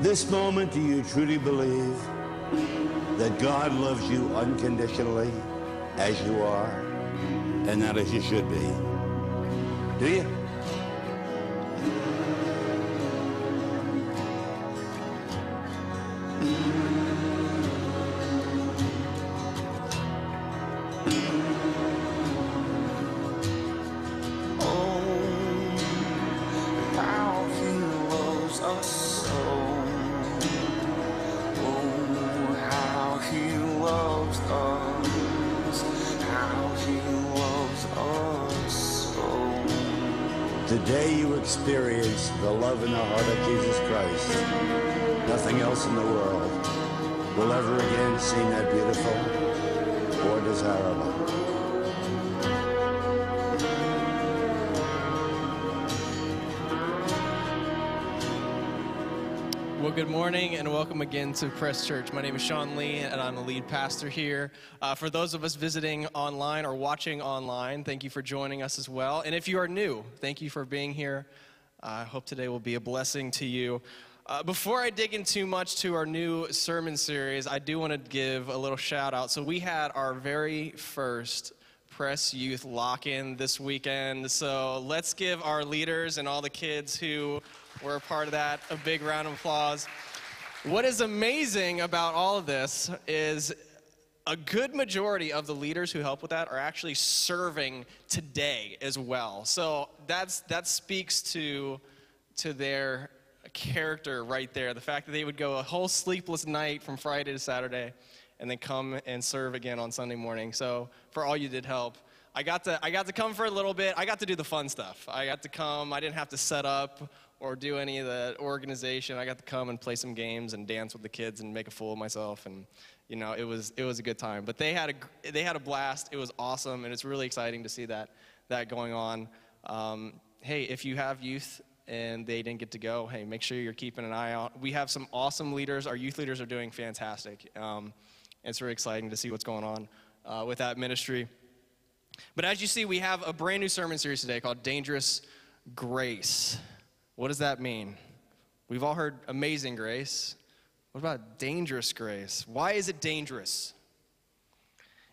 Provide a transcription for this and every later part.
This moment, do you truly believe that God loves you unconditionally as you are and not as you should be? Do you? Seem that beautiful or desirable. Well, good morning and welcome again to Press Church. My name is Sean Lee and I'm the lead pastor here. Uh, for those of us visiting online or watching online, thank you for joining us as well. And if you are new, thank you for being here. I hope today will be a blessing to you. Uh, before I dig in too much to our new sermon series, I do want to give a little shout out. So, we had our very first Press Youth lock in this weekend. So, let's give our leaders and all the kids who were a part of that a big round of applause. What is amazing about all of this is a good majority of the leaders who help with that are actually serving today as well. So that's that speaks to to their character right there. The fact that they would go a whole sleepless night from Friday to Saturday and then come and serve again on Sunday morning. So for all you did help, I got to I got to come for a little bit. I got to do the fun stuff. I got to come. I didn't have to set up or do any of the organization. I got to come and play some games and dance with the kids and make a fool of myself and you know, it was it was a good time. But they had a they had a blast. It was awesome and it's really exciting to see that that going on. Um, hey, if you have youth and they didn't get to go, hey, make sure you're keeping an eye out. We have some awesome leaders. Our youth leaders are doing fantastic. Um, it's very exciting to see what's going on uh, with that ministry. But as you see, we have a brand new sermon series today called Dangerous Grace. What does that mean? We've all heard amazing grace. What about dangerous grace? Why is it dangerous?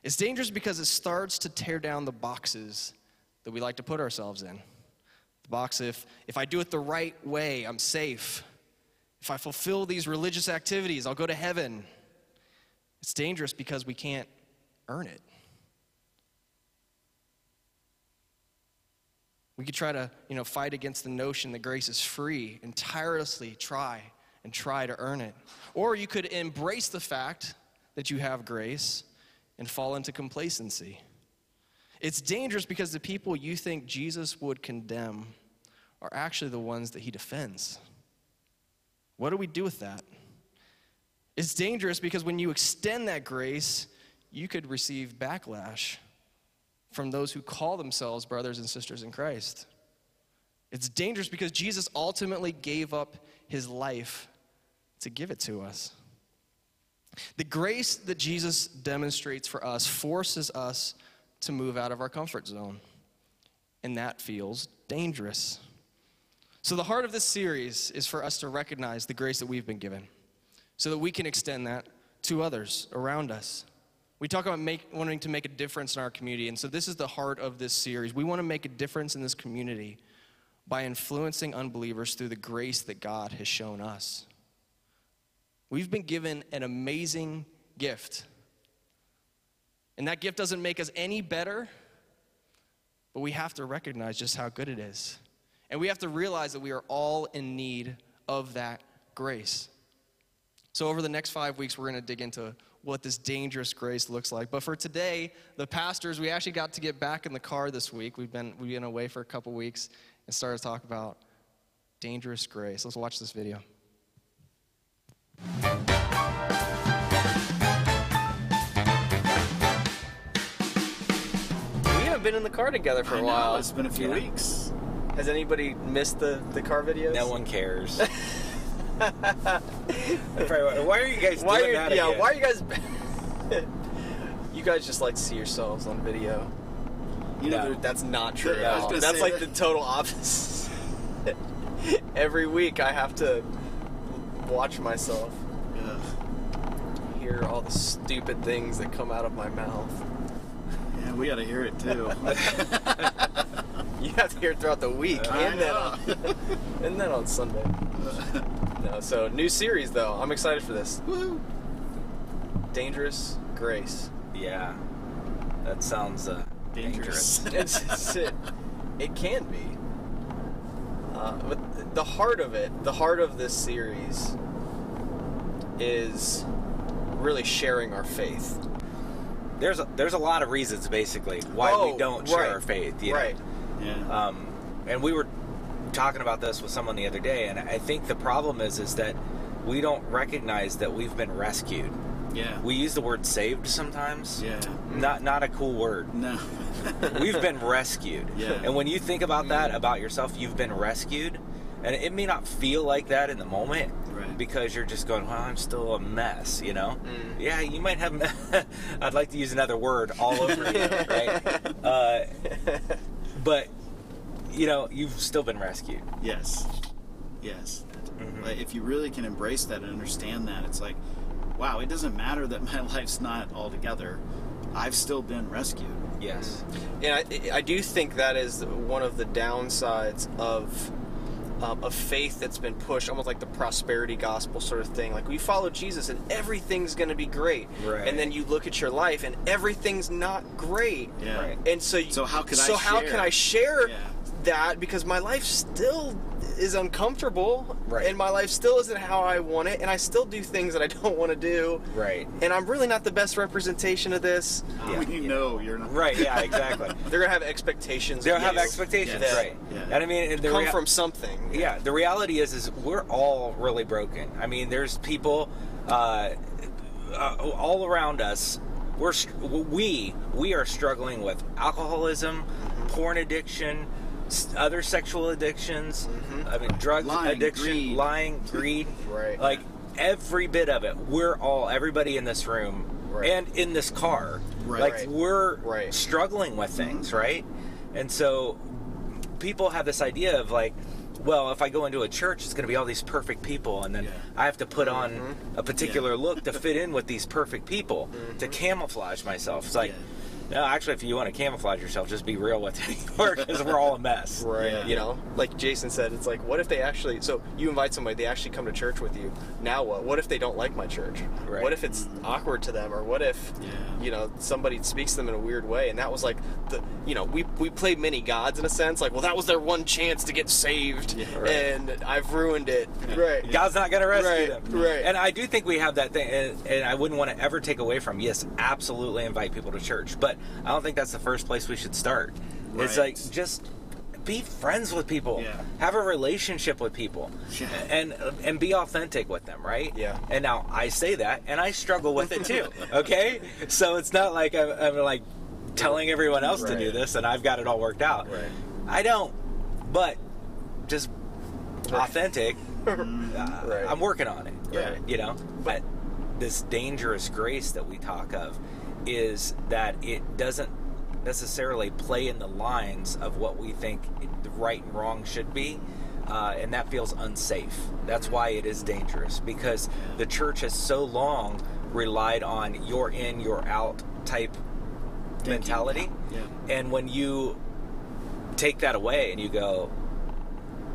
It's dangerous because it starts to tear down the boxes that we like to put ourselves in. The box if if I do it the right way, I'm safe. If I fulfill these religious activities, I'll go to heaven. It's dangerous because we can't earn it. We could try to, you know, fight against the notion that grace is free and tirelessly try and try to earn it. Or you could embrace the fact that you have grace and fall into complacency. It's dangerous because the people you think Jesus would condemn are actually the ones that he defends. What do we do with that? It's dangerous because when you extend that grace, you could receive backlash from those who call themselves brothers and sisters in Christ. It's dangerous because Jesus ultimately gave up his life to give it to us. The grace that Jesus demonstrates for us forces us to move out of our comfort zone, and that feels dangerous. So, the heart of this series is for us to recognize the grace that we've been given so that we can extend that to others around us. We talk about make, wanting to make a difference in our community, and so this is the heart of this series. We want to make a difference in this community by influencing unbelievers through the grace that God has shown us. We've been given an amazing gift. And that gift doesn't make us any better, but we have to recognize just how good it is. And we have to realize that we are all in need of that grace. So, over the next five weeks, we're going to dig into what this dangerous grace looks like. But for today, the pastors, we actually got to get back in the car this week. We've been, we've been away for a couple weeks and started to talk about dangerous grace. Let's watch this video. Been in the car together for a I know, while. It's been a few Yeah. weeks. Has anybody missed the, the car videos? No one cares. why are you guys Why doing are, that yeah, again? why are you guys You guys just like to see yourselves on video. You know No. that's not true Yeah, at all. That's like that- the total opposite. Every week I have to watch myself Ugh. hear all the stupid things that come out of my mouth. We got to hear it too. You have to hear it throughout the week and then on, and then on Sunday. No, so new series though. I'm excited for this. Woo. Dangerous Grace. Yeah. That sounds uh, Dangerous. dangerous. It, it can be. Uh, but the heart of it, the heart of this series, is really sharing our faith. There's a, there's a lot of reasons basically why Oh, we don't share right, our faith. You know? right. Yeah. Um, and we were talking about this with someone the other day, and I think the problem is is that we don't recognize that we've been rescued. yeah. We use the word saved sometimes. Yeah. Not not a cool word. No. We've been rescued. Yeah. And when you think about that about yourself, you've been rescued. And it may not feel like that in the moment Right. because you're just going, well, I'm still a mess, you know? Mm. Yeah, you might have, I'd like to use another word all over you, right? Uh, but, you know, you've still been rescued. Yes. Yes. Mhm. Like, if you really can embrace that and understand that, it's like, wow, it doesn't matter that my life's not all together. I've still been rescued. Yes. And I, I do think that is one of the downsides of um, of faith that's been pushed, almost like the prosperity gospel sort of thing. Like we follow Jesus and everything's going to be great, Right. and then you look at your life and everything's not great. Yeah. Right. And so, you- So how I so how share? can I share Yeah. that because my life still is uncomfortable, Right. and my life still isn't how I want it, and I still do things that I don't want to do, Right. and I'm really not the best representation of this. Yeah. When you know you're not. Right, yeah, exactly. They're gonna have expectations. They'll of have you expectations, Yes. right? Yeah. And I mean, the come rea- from something. yeah the reality is is we're all really broken i mean there's people uh, uh, all around us we're we we are struggling with alcoholism porn addiction s- other sexual addictions mm-hmm. i mean drug Lying, addiction greed. lying greed Right. like every bit of it we're all everybody in this room Right. and in this car Right. like Right. we're Right. struggling with mm-hmm. things right and so people have this idea of like well if i go into a church it's going to be all these perfect people and then Yeah. i have to put on Mm-hmm. a particular look to fit in with these perfect people mm-hmm. to camouflage myself it's like no actually if you want to camouflage yourself just be real with it because we're all a mess Right. Yeah. You know, like Jason said, it's like, what if they actually? So you invite somebody, they actually come to church with you. Now what? What if they don't like my church? Right. What if it's awkward to them, or what if, Yeah. you know, somebody speaks to them in a weird way? And that was like the, you know, we we play many gods in a sense. Like, well, that was their one chance to get saved, Yeah. Right. and I've ruined it. Right. God's not going to rescue Right, them. right. And I do think we have that thing, and, and I wouldn't want to ever take away from. Yes, absolutely invite people to church, but I don't think that's the first place we should start. It's like just be friends with people, Yeah. have a relationship with people, Yeah. and and be authentic with them, right? Yeah. And now I say that, and I struggle with it too. Okay, so it's not like I'm, I'm like telling everyone else to do this, and I've got it all worked out. Right. I don't, but just authentic. Uh, Right. I'm working on it. Yeah. You know, but this dangerous grace that we talk of is that it doesn't necessarily play in the lines of what we think the right and wrong should be. Uh, and that feels unsafe. That's why it is dangerous because the church has so long relied on you're in, you're out type mentality. Yeah. And when you take that away and you go,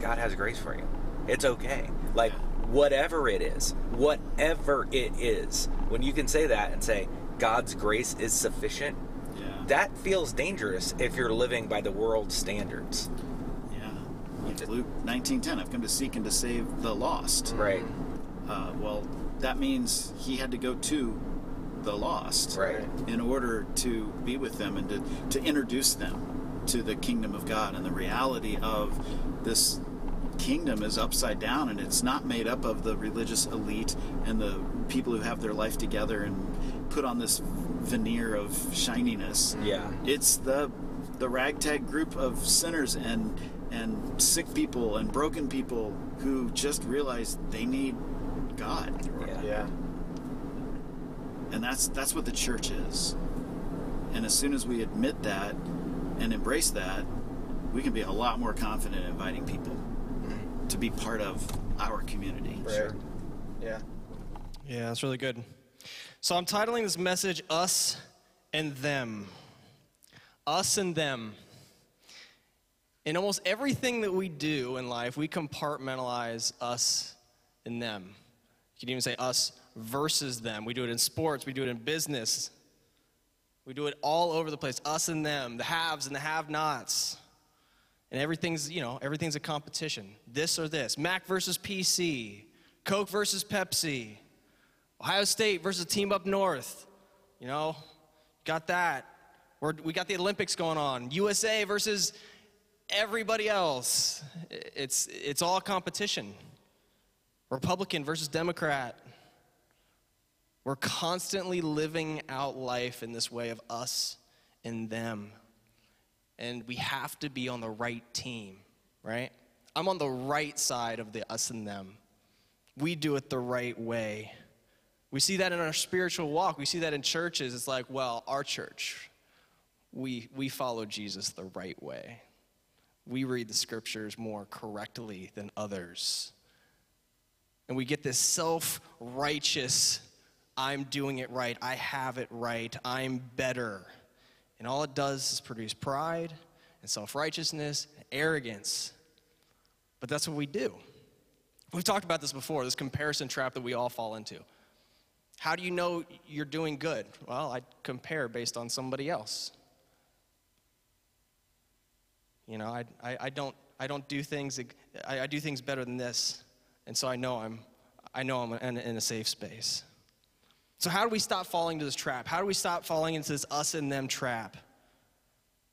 God has grace for you, it's okay. Like, whatever it is, whatever it is, when you can say that and say, God's grace is sufficient, Yeah. that feels dangerous if you're living by the world's standards. yeah. Like Luke 19:10. I've come to seek and to save the lost. Right. Uh, well, that means he had to go to the lost Right. in order to be with them and to, to introduce them to the kingdom of God and the reality of this kingdom is upside down and it's not made up of the religious elite and the people who have their life together and put on this veneer of shininess. Yeah. It's the the ragtag group of sinners and and sick people and broken people who just realize they need God. Yeah. Yeah. And that's that's what the church is. And as soon as we admit that and embrace that, we can be a lot more confident in inviting people to be part of our community. Right. Yeah. Yeah, that's really good. So I'm titling this message Us and Them. Us and Them. In almost everything that we do in life, we compartmentalize us and them. You can even say us versus them. We do it in sports, we do it in business, we do it all over the place. Us and them, the haves and the have nots. And everything's, you know, everything's a competition. This or this. Mac versus PC, Coke versus Pepsi, Ohio State versus Team Up North. You know, got that. We're, we got the Olympics going on. USA versus everybody else. It's, it's all competition. Republican versus Democrat. We're constantly living out life in this way of us and them. And we have to be on the right team, right? I'm on the right side of the us and them. We do it the right way. We see that in our spiritual walk. We see that in churches. It's like, well, our church, we, we follow Jesus the right way. We read the scriptures more correctly than others. And we get this self righteous, I'm doing it right, I have it right, I'm better. And all it does is produce pride and self righteousness and arrogance. But that's what we do. We've talked about this before this comparison trap that we all fall into. How do you know you're doing good? Well, I compare based on somebody else. You know, I, I, I don't, I don't do things, I, I, do things better than this. And so I know I'm, I know I'm in, in a safe space. So how do we stop falling into this trap? How do we stop falling into this us and them trap?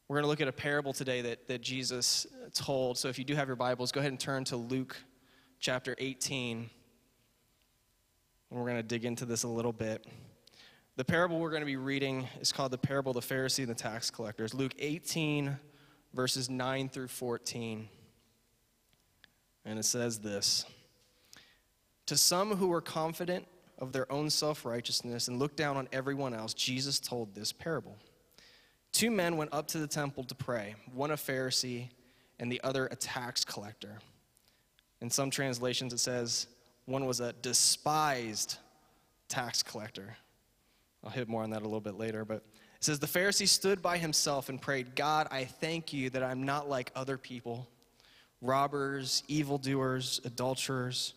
We're going to look at a parable today that, that Jesus told. So if you do have your Bibles, go ahead and turn to Luke chapter 18. And we're going to dig into this a little bit. The parable we're going to be reading is called the parable of the Pharisee and the tax collectors. Luke 18, verses 9 through 14. And it says this To some who were confident of their own self righteousness and looked down on everyone else, Jesus told this parable. Two men went up to the temple to pray, one a Pharisee and the other a tax collector. In some translations, it says one was a despised tax collector. I'll hit more on that a little bit later, but it says, The Pharisee stood by himself and prayed, God, I thank you that I'm not like other people, robbers, evildoers, adulterers,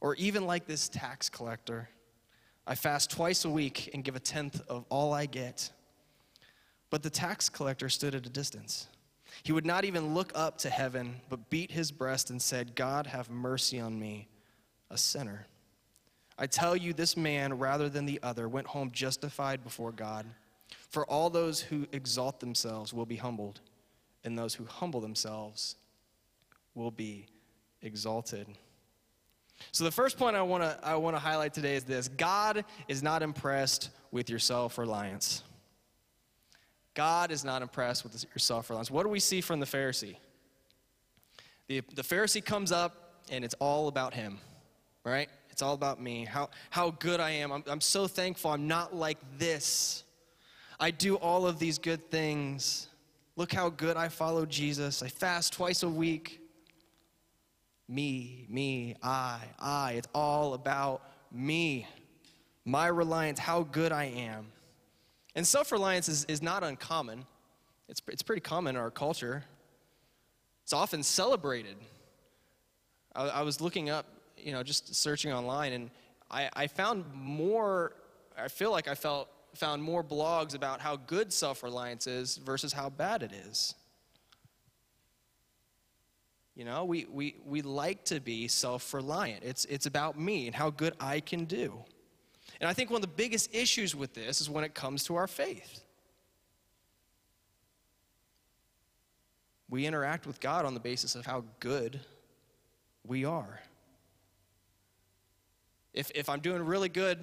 or even like this tax collector. I fast twice a week and give a tenth of all I get. But the tax collector stood at a distance. He would not even look up to heaven, but beat his breast and said, God, have mercy on me, a sinner. I tell you, this man, rather than the other, went home justified before God. For all those who exalt themselves will be humbled, and those who humble themselves will be exalted. So, the first point I want to I wanna highlight today is this God is not impressed with your self reliance. God is not impressed with your self reliance. What do we see from the Pharisee? The, the Pharisee comes up and it's all about him, right? It's all about me, how, how good I am. I'm, I'm so thankful I'm not like this. I do all of these good things. Look how good I follow Jesus. I fast twice a week. Me, me, I, I. It's all about me. My reliance, how good I am. And self reliance is, is not uncommon, it's, it's pretty common in our culture. It's often celebrated. I, I was looking up, you know, just searching online, and I, I found more, I feel like I felt found more blogs about how good self reliance is versus how bad it is. You know, we, we, we like to be self reliant. It's, it's about me and how good I can do. And I think one of the biggest issues with this is when it comes to our faith. We interact with God on the basis of how good we are. If, if I'm doing really good,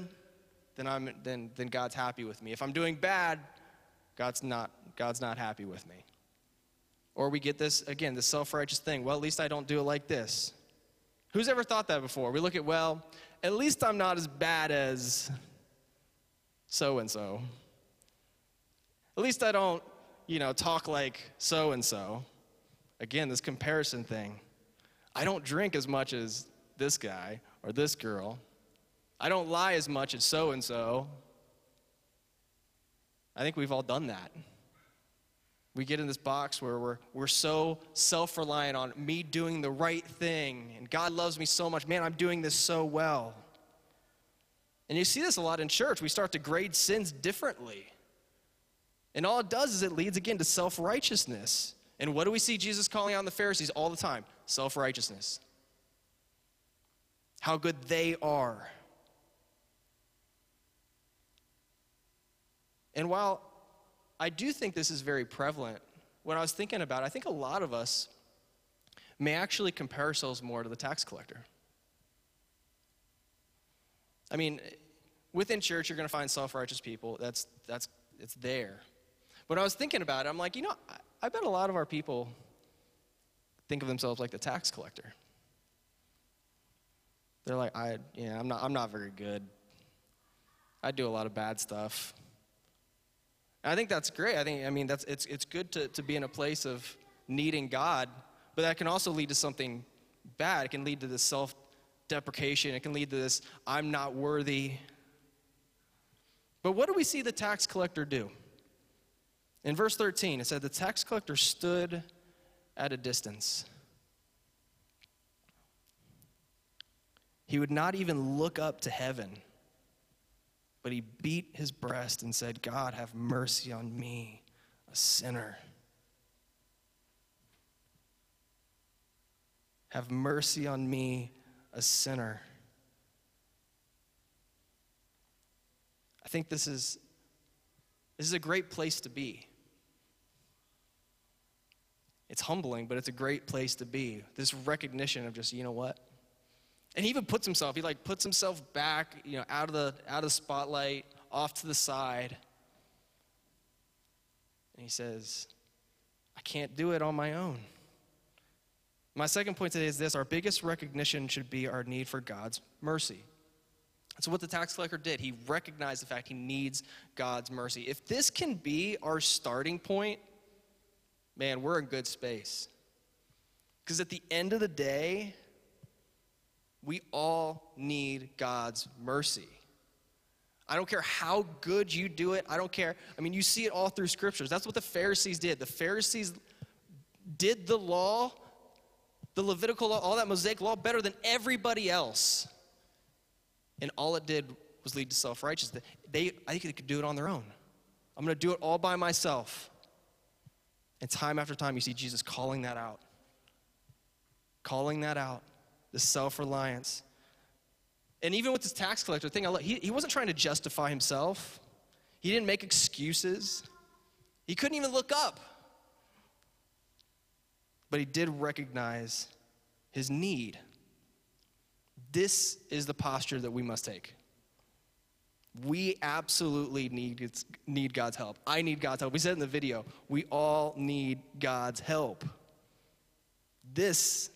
then, I'm, then, then God's happy with me. If I'm doing bad, God's not, God's not happy with me. Or we get this, again, this self righteous thing. Well, at least I don't do it like this. Who's ever thought that before? We look at, well, at least I'm not as bad as so and so. At least I don't, you know, talk like so and so. Again, this comparison thing. I don't drink as much as this guy, or this girl. I don't lie as much as so and so. I think we've all done that. We get in this box where we're, we're so self reliant on me doing the right thing, and God loves me so much. Man, I'm doing this so well. And you see this a lot in church. We start to grade sins differently. And all it does is it leads again to self righteousness. And what do we see Jesus calling on the Pharisees all the time? Self righteousness. How good they are. And while I do think this is very prevalent, when I was thinking about it, I think a lot of us may actually compare ourselves more to the tax collector. I mean, within church, you're going to find self righteous people. That's, that's, it's there. But I was thinking about it, I'm like, you know, I, I bet a lot of our people think of themselves like the tax collector. They're like, I, yeah, I'm not, I'm not very good. I do a lot of bad stuff. And I think that's great. I think, I mean, that's, it's, it's good to, to be in a place of needing God, but that can also lead to something bad. It can lead to this self deprecation. It can lead to this, I'm not worthy. But what do we see the tax collector do? In verse 13, it said, The tax collector stood at a distance. He would not even look up to heaven, but he beat his breast and said, God, have mercy on me, a sinner. Have mercy on me, a sinner. I think this is, this is a great place to be. It's humbling, but it's a great place to be. This recognition of just, you know what? And he even puts himself, he like puts himself back, you know, out of the out of the spotlight, off to the side. And he says, I can't do it on my own. My second point today is this our biggest recognition should be our need for God's mercy. So, what the tax collector did, he recognized the fact he needs God's mercy. If this can be our starting point, man, we're in good space. Because at the end of the day, we all need God's mercy. I don't care how good you do it. I don't care. I mean, you see it all through scriptures. That's what the Pharisees did. The Pharisees did the law, the Levitical law, all that Mosaic law better than everybody else. And all it did was lead to self righteousness. They, I think they could do it on their own. I'm going to do it all by myself. And time after time, you see Jesus calling that out. Calling that out, the self reliance. And even with this tax collector thing, he, he wasn't trying to justify himself, he didn't make excuses, he couldn't even look up. But he did recognize his need. This is the posture that we must take. We absolutely need, need God's help. I need God's help. We said in the video, we all need God's help. This,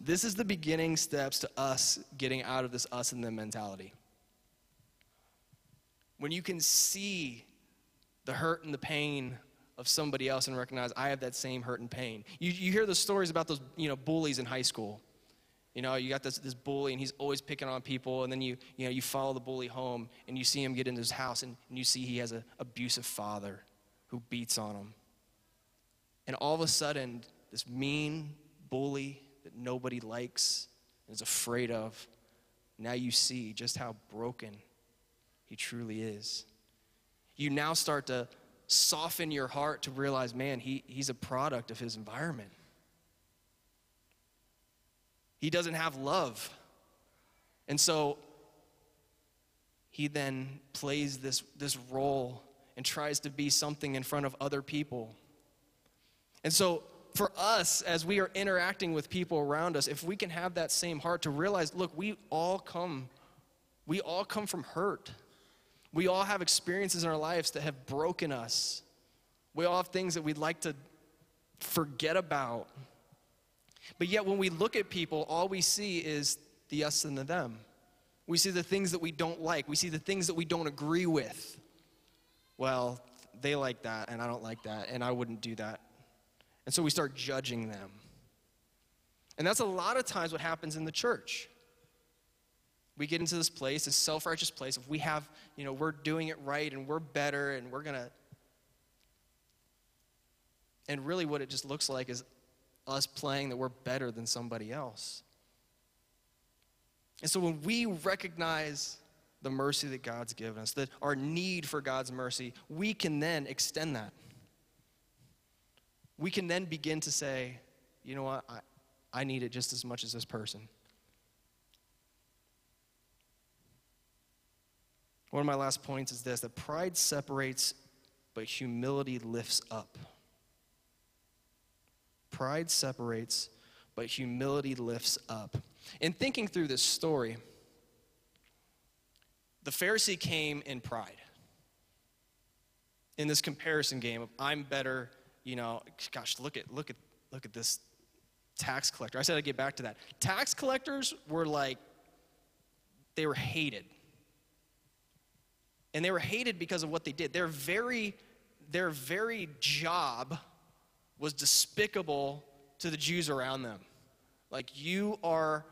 this is the beginning steps to us getting out of this us and them mentality. When you can see the hurt and the pain of somebody else and recognize I have that same hurt and pain. You, you hear the stories about those you know, bullies in high school you know, you got this, this bully and he's always picking on people, and then you, you know, you follow the bully home and you see him get into his house and, and you see he has an abusive father who beats on him. And all of a sudden, this mean bully that nobody likes and is afraid of, now you see just how broken he truly is. You now start to soften your heart to realize, man, he, he's a product of his environment. He doesn't have love. And so he then plays this, this role and tries to be something in front of other people. And so, for us, as we are interacting with people around us, if we can have that same heart to realize, look, we all come, we all come from hurt. We all have experiences in our lives that have broken us. We all have things that we'd like to forget about. But yet, when we look at people, all we see is the us and the them. We see the things that we don't like, we see the things that we don't agree with. Well, they like that, and I don't like that, and I wouldn't do that. And so we start judging them. And that's a lot of times what happens in the church. We get into this place, this self righteous place of we have, you know, we're doing it right and we're better and we're going to. And really, what it just looks like is us playing that we're better than somebody else. And so when we recognize the mercy that God's given us, that our need for God's mercy, we can then extend that. We can then begin to say, you know what, I, I need it just as much as this person. One of my last points is this that pride separates, but humility lifts up. Pride separates, but humility lifts up. In thinking through this story, the Pharisee came in pride. In this comparison game of I'm better, you know, gosh, look at look at look at this tax collector. I said I'd get back to that. Tax collectors were like they were hated. And they were hated because of what they did. Their very their very job was despicable to the Jews around them. Like you are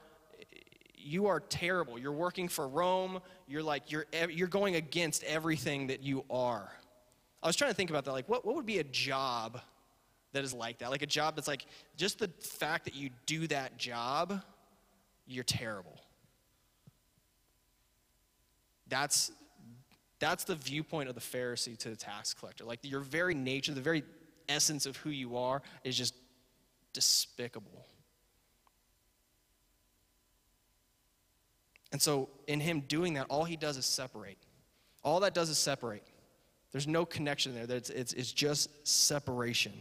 you are terrible. You're working for Rome. You're like you're you're going against everything that you are. I was trying to think about that. Like what, what would be a job that is like that? Like a job that's like just the fact that you do that job, you're terrible. That's that's the viewpoint of the Pharisee to the tax collector. Like your very nature, the very essence of who you are is just despicable. And so, in him doing that, all he does is separate. All that does is separate. There's no connection there. It's, it's, it's just separation.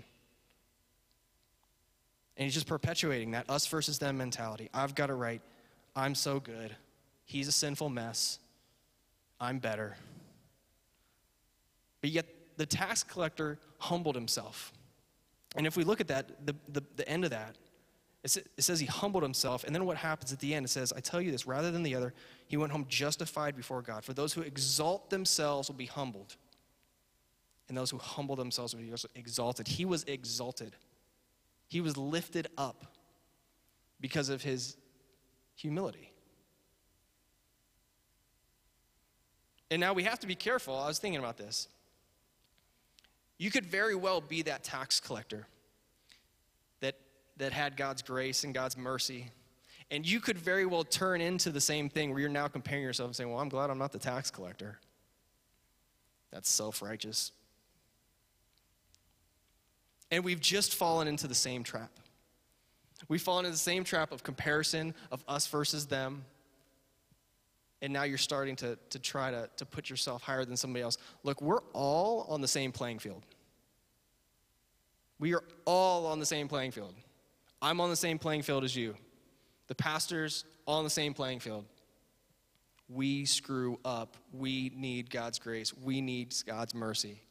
And he's just perpetuating that us versus them mentality. I've got it right. I'm so good. He's a sinful mess. I'm better. But yet, the tax collector humbled himself. And if we look at that, the, the, the end of that, it says he humbled himself. And then what happens at the end? It says, I tell you this, rather than the other, he went home justified before God. For those who exalt themselves will be humbled, and those who humble themselves will be exalted. He was exalted, he was lifted up because of his humility. And now we have to be careful. I was thinking about this. You could very well be that tax collector that had God's grace and God's mercy. And you could very well turn into the same thing where you're now comparing yourself and saying, Well, I'm glad I'm not the tax collector. That's self righteous. And we've just fallen into the same trap. We've fallen into the same trap of comparison of us versus them. And now you're starting to, to try to, to put yourself higher than somebody else. Look, we're all on the same playing field. We are all on the same playing field. I'm on the same playing field as you. The pastor's all on the same playing field. We screw up. We need God's grace. We need God's mercy.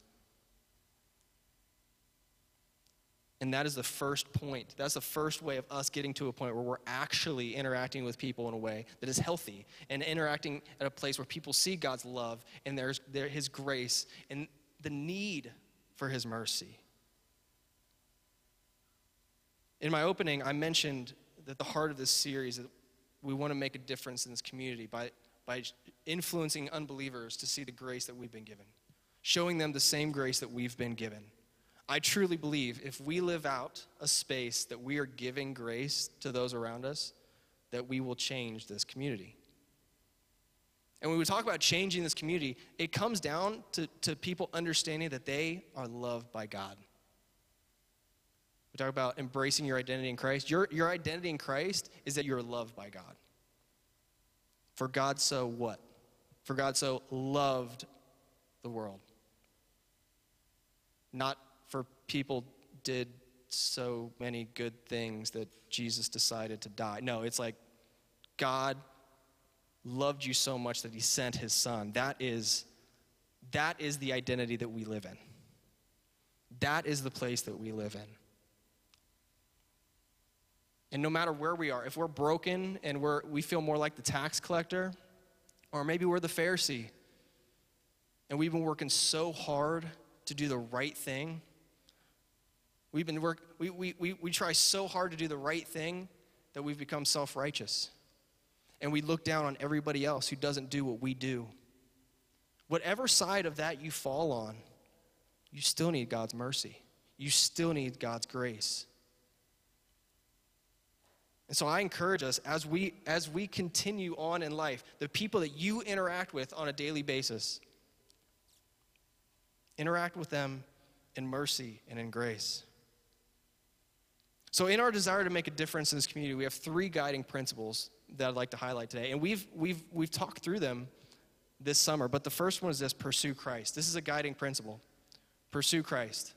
And that is the first point. That's the first way of us getting to a point where we're actually interacting with people in a way that is healthy and interacting at a place where people see God's love and there's there, His grace and the need for His mercy. In my opening, I mentioned that the heart of this series is that we want to make a difference in this community by, by influencing unbelievers to see the grace that we've been given, showing them the same grace that we've been given. I truly believe if we live out a space that we are giving grace to those around us, that we will change this community. And when we talk about changing this community, it comes down to, to people understanding that they are loved by God. We talk about embracing your identity in Christ. Your, your identity in Christ is that you're loved by God. For God so what? For God so loved the world. Not for people did so many good things that Jesus decided to die. No, it's like God loved you so much that he sent his son. That is that is the identity that we live in. That is the place that we live in. And no matter where we are, if we're broken and we're, we feel more like the tax collector, or maybe we're the Pharisee, and we've been working so hard to do the right thing. We've been work, we, we, we, we try so hard to do the right thing that we've become self righteous. and we look down on everybody else who doesn't do what we do. Whatever side of that you fall on, you still need God's mercy. You still need God's grace. And so I encourage us as we as we continue on in life, the people that you interact with on a daily basis, interact with them in mercy and in grace. So in our desire to make a difference in this community, we have three guiding principles that I'd like to highlight today. And we've we've we've talked through them this summer, but the first one is this pursue Christ. This is a guiding principle. Pursue Christ.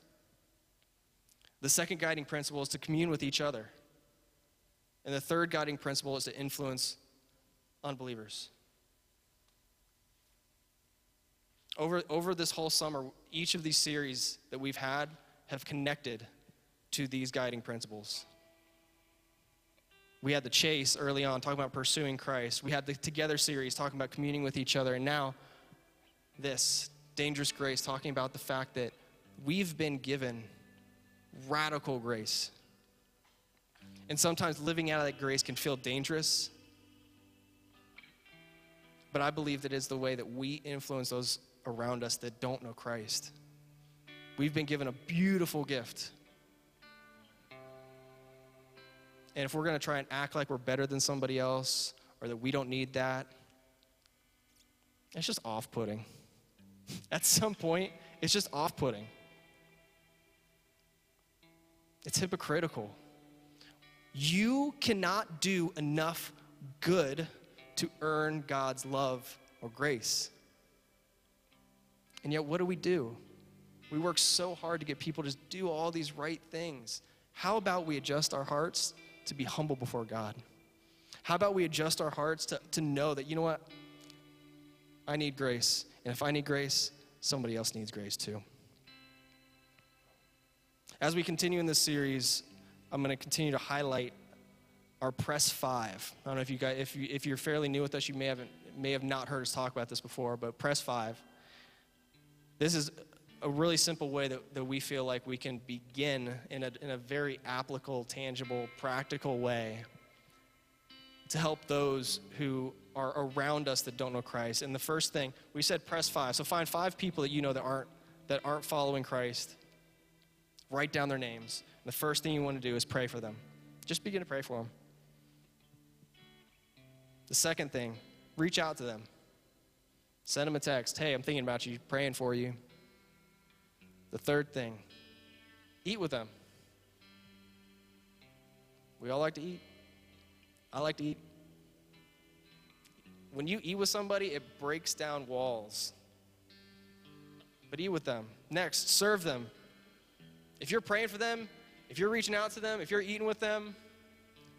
The second guiding principle is to commune with each other. And the third guiding principle is to influence unbelievers. Over, over this whole summer, each of these series that we've had have connected to these guiding principles. We had the chase early on, talking about pursuing Christ. We had the Together series, talking about communing with each other. And now, this, Dangerous Grace, talking about the fact that we've been given radical grace. And sometimes living out of that grace can feel dangerous. But I believe that is the way that we influence those around us that don't know Christ. We've been given a beautiful gift. And if we're going to try and act like we're better than somebody else or that we don't need that, it's just off putting. At some point, it's just off putting. It's hypocritical. You cannot do enough good to earn God's love or grace. And yet, what do we do? We work so hard to get people to do all these right things. How about we adjust our hearts to be humble before God? How about we adjust our hearts to, to know that, you know what? I need grace. And if I need grace, somebody else needs grace too. As we continue in this series, I'm going to continue to highlight our press five. I don't know if you guys, if you if you're fairly new with us, you may haven't may have not heard us talk about this before, but press five. This is a really simple way that, that we feel like we can begin in a, in a very applicable, tangible, practical way to help those who are around us that don't know Christ. And the first thing, we said press five. So find five people that you know that aren't that aren't following Christ write down their names. And the first thing you want to do is pray for them. Just begin to pray for them. The second thing, reach out to them. Send them a text. Hey, I'm thinking about you, praying for you. The third thing, eat with them. We all like to eat. I like to eat. When you eat with somebody, it breaks down walls. But eat with them. Next, serve them. If you're praying for them, if you're reaching out to them, if you're eating with them,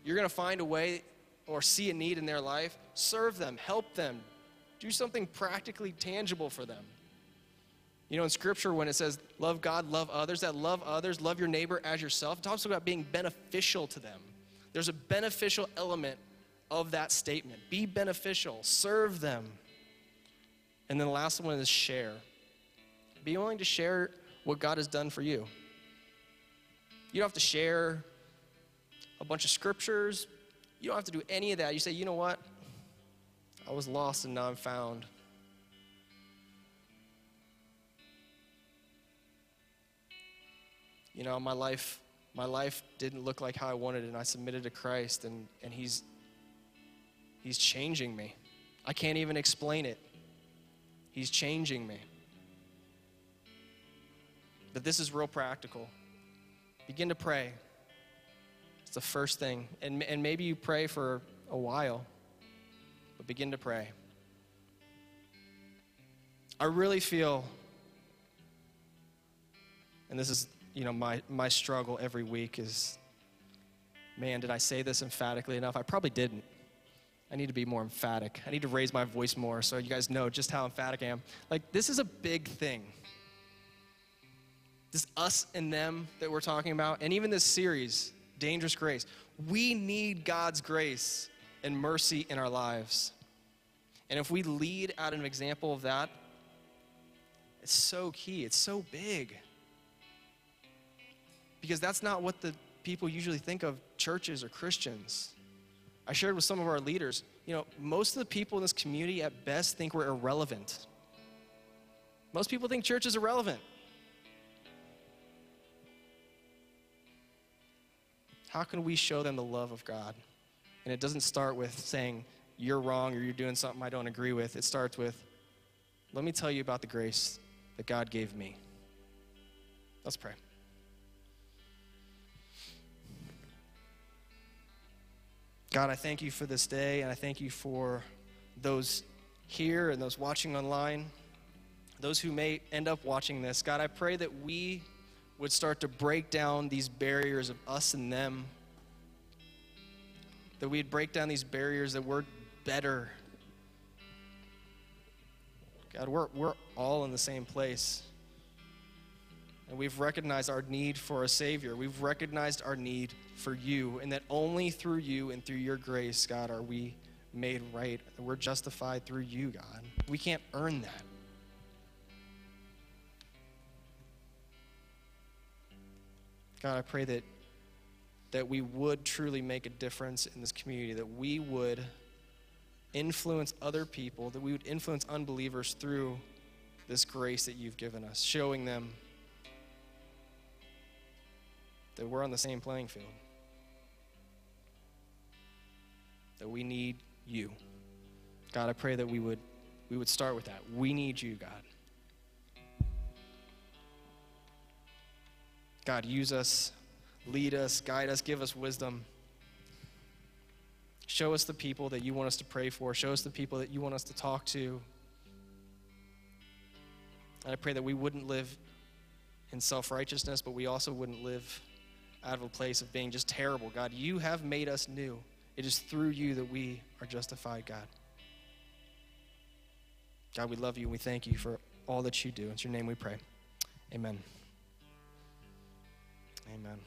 you're going to find a way or see a need in their life. Serve them, help them, do something practically tangible for them. You know, in Scripture, when it says love God, love others, that love others, love your neighbor as yourself, it talks about being beneficial to them. There's a beneficial element of that statement. Be beneficial, serve them. And then the last one is share. Be willing to share what God has done for you. You don't have to share a bunch of scriptures. You don't have to do any of that. You say, you know what? I was lost and now I'm found. You know, my life, my life didn't look like how I wanted, it, and I submitted to Christ, and, and He's He's changing me. I can't even explain it. He's changing me. But this is real practical. Begin to pray. It's the first thing. And, and maybe you pray for a while, but begin to pray. I really feel, and this is, you know, my, my struggle every week is, man, did I say this emphatically enough? I probably didn't. I need to be more emphatic. I need to raise my voice more so you guys know just how emphatic I am. Like, this is a big thing this us and them that we're talking about, and even this series, Dangerous Grace, we need God's grace and mercy in our lives. And if we lead out an example of that, it's so key, it's so big. Because that's not what the people usually think of churches or Christians. I shared with some of our leaders, you know, most of the people in this community at best think we're irrelevant. Most people think church is irrelevant. How can we show them the love of God? And it doesn't start with saying, you're wrong or you're doing something I don't agree with. It starts with, let me tell you about the grace that God gave me. Let's pray. God, I thank you for this day, and I thank you for those here and those watching online, those who may end up watching this. God, I pray that we would start to break down these barriers of us and them, that we'd break down these barriers that we're better. God, we're, we're all in the same place. And we've recognized our need for a Savior. We've recognized our need for you, and that only through you and through your grace, God, are we made right. We're justified through you, God. We can't earn that. God, I pray that that we would truly make a difference in this community, that we would influence other people, that we would influence unbelievers through this grace that you've given us, showing them that we're on the same playing field. That we need you. God, I pray that we would we would start with that. We need you, God. God, use us, lead us, guide us, give us wisdom. Show us the people that you want us to pray for. Show us the people that you want us to talk to. And I pray that we wouldn't live in self righteousness, but we also wouldn't live out of a place of being just terrible. God, you have made us new. It is through you that we are justified, God. God, we love you and we thank you for all that you do. It's your name we pray. Amen. Amen.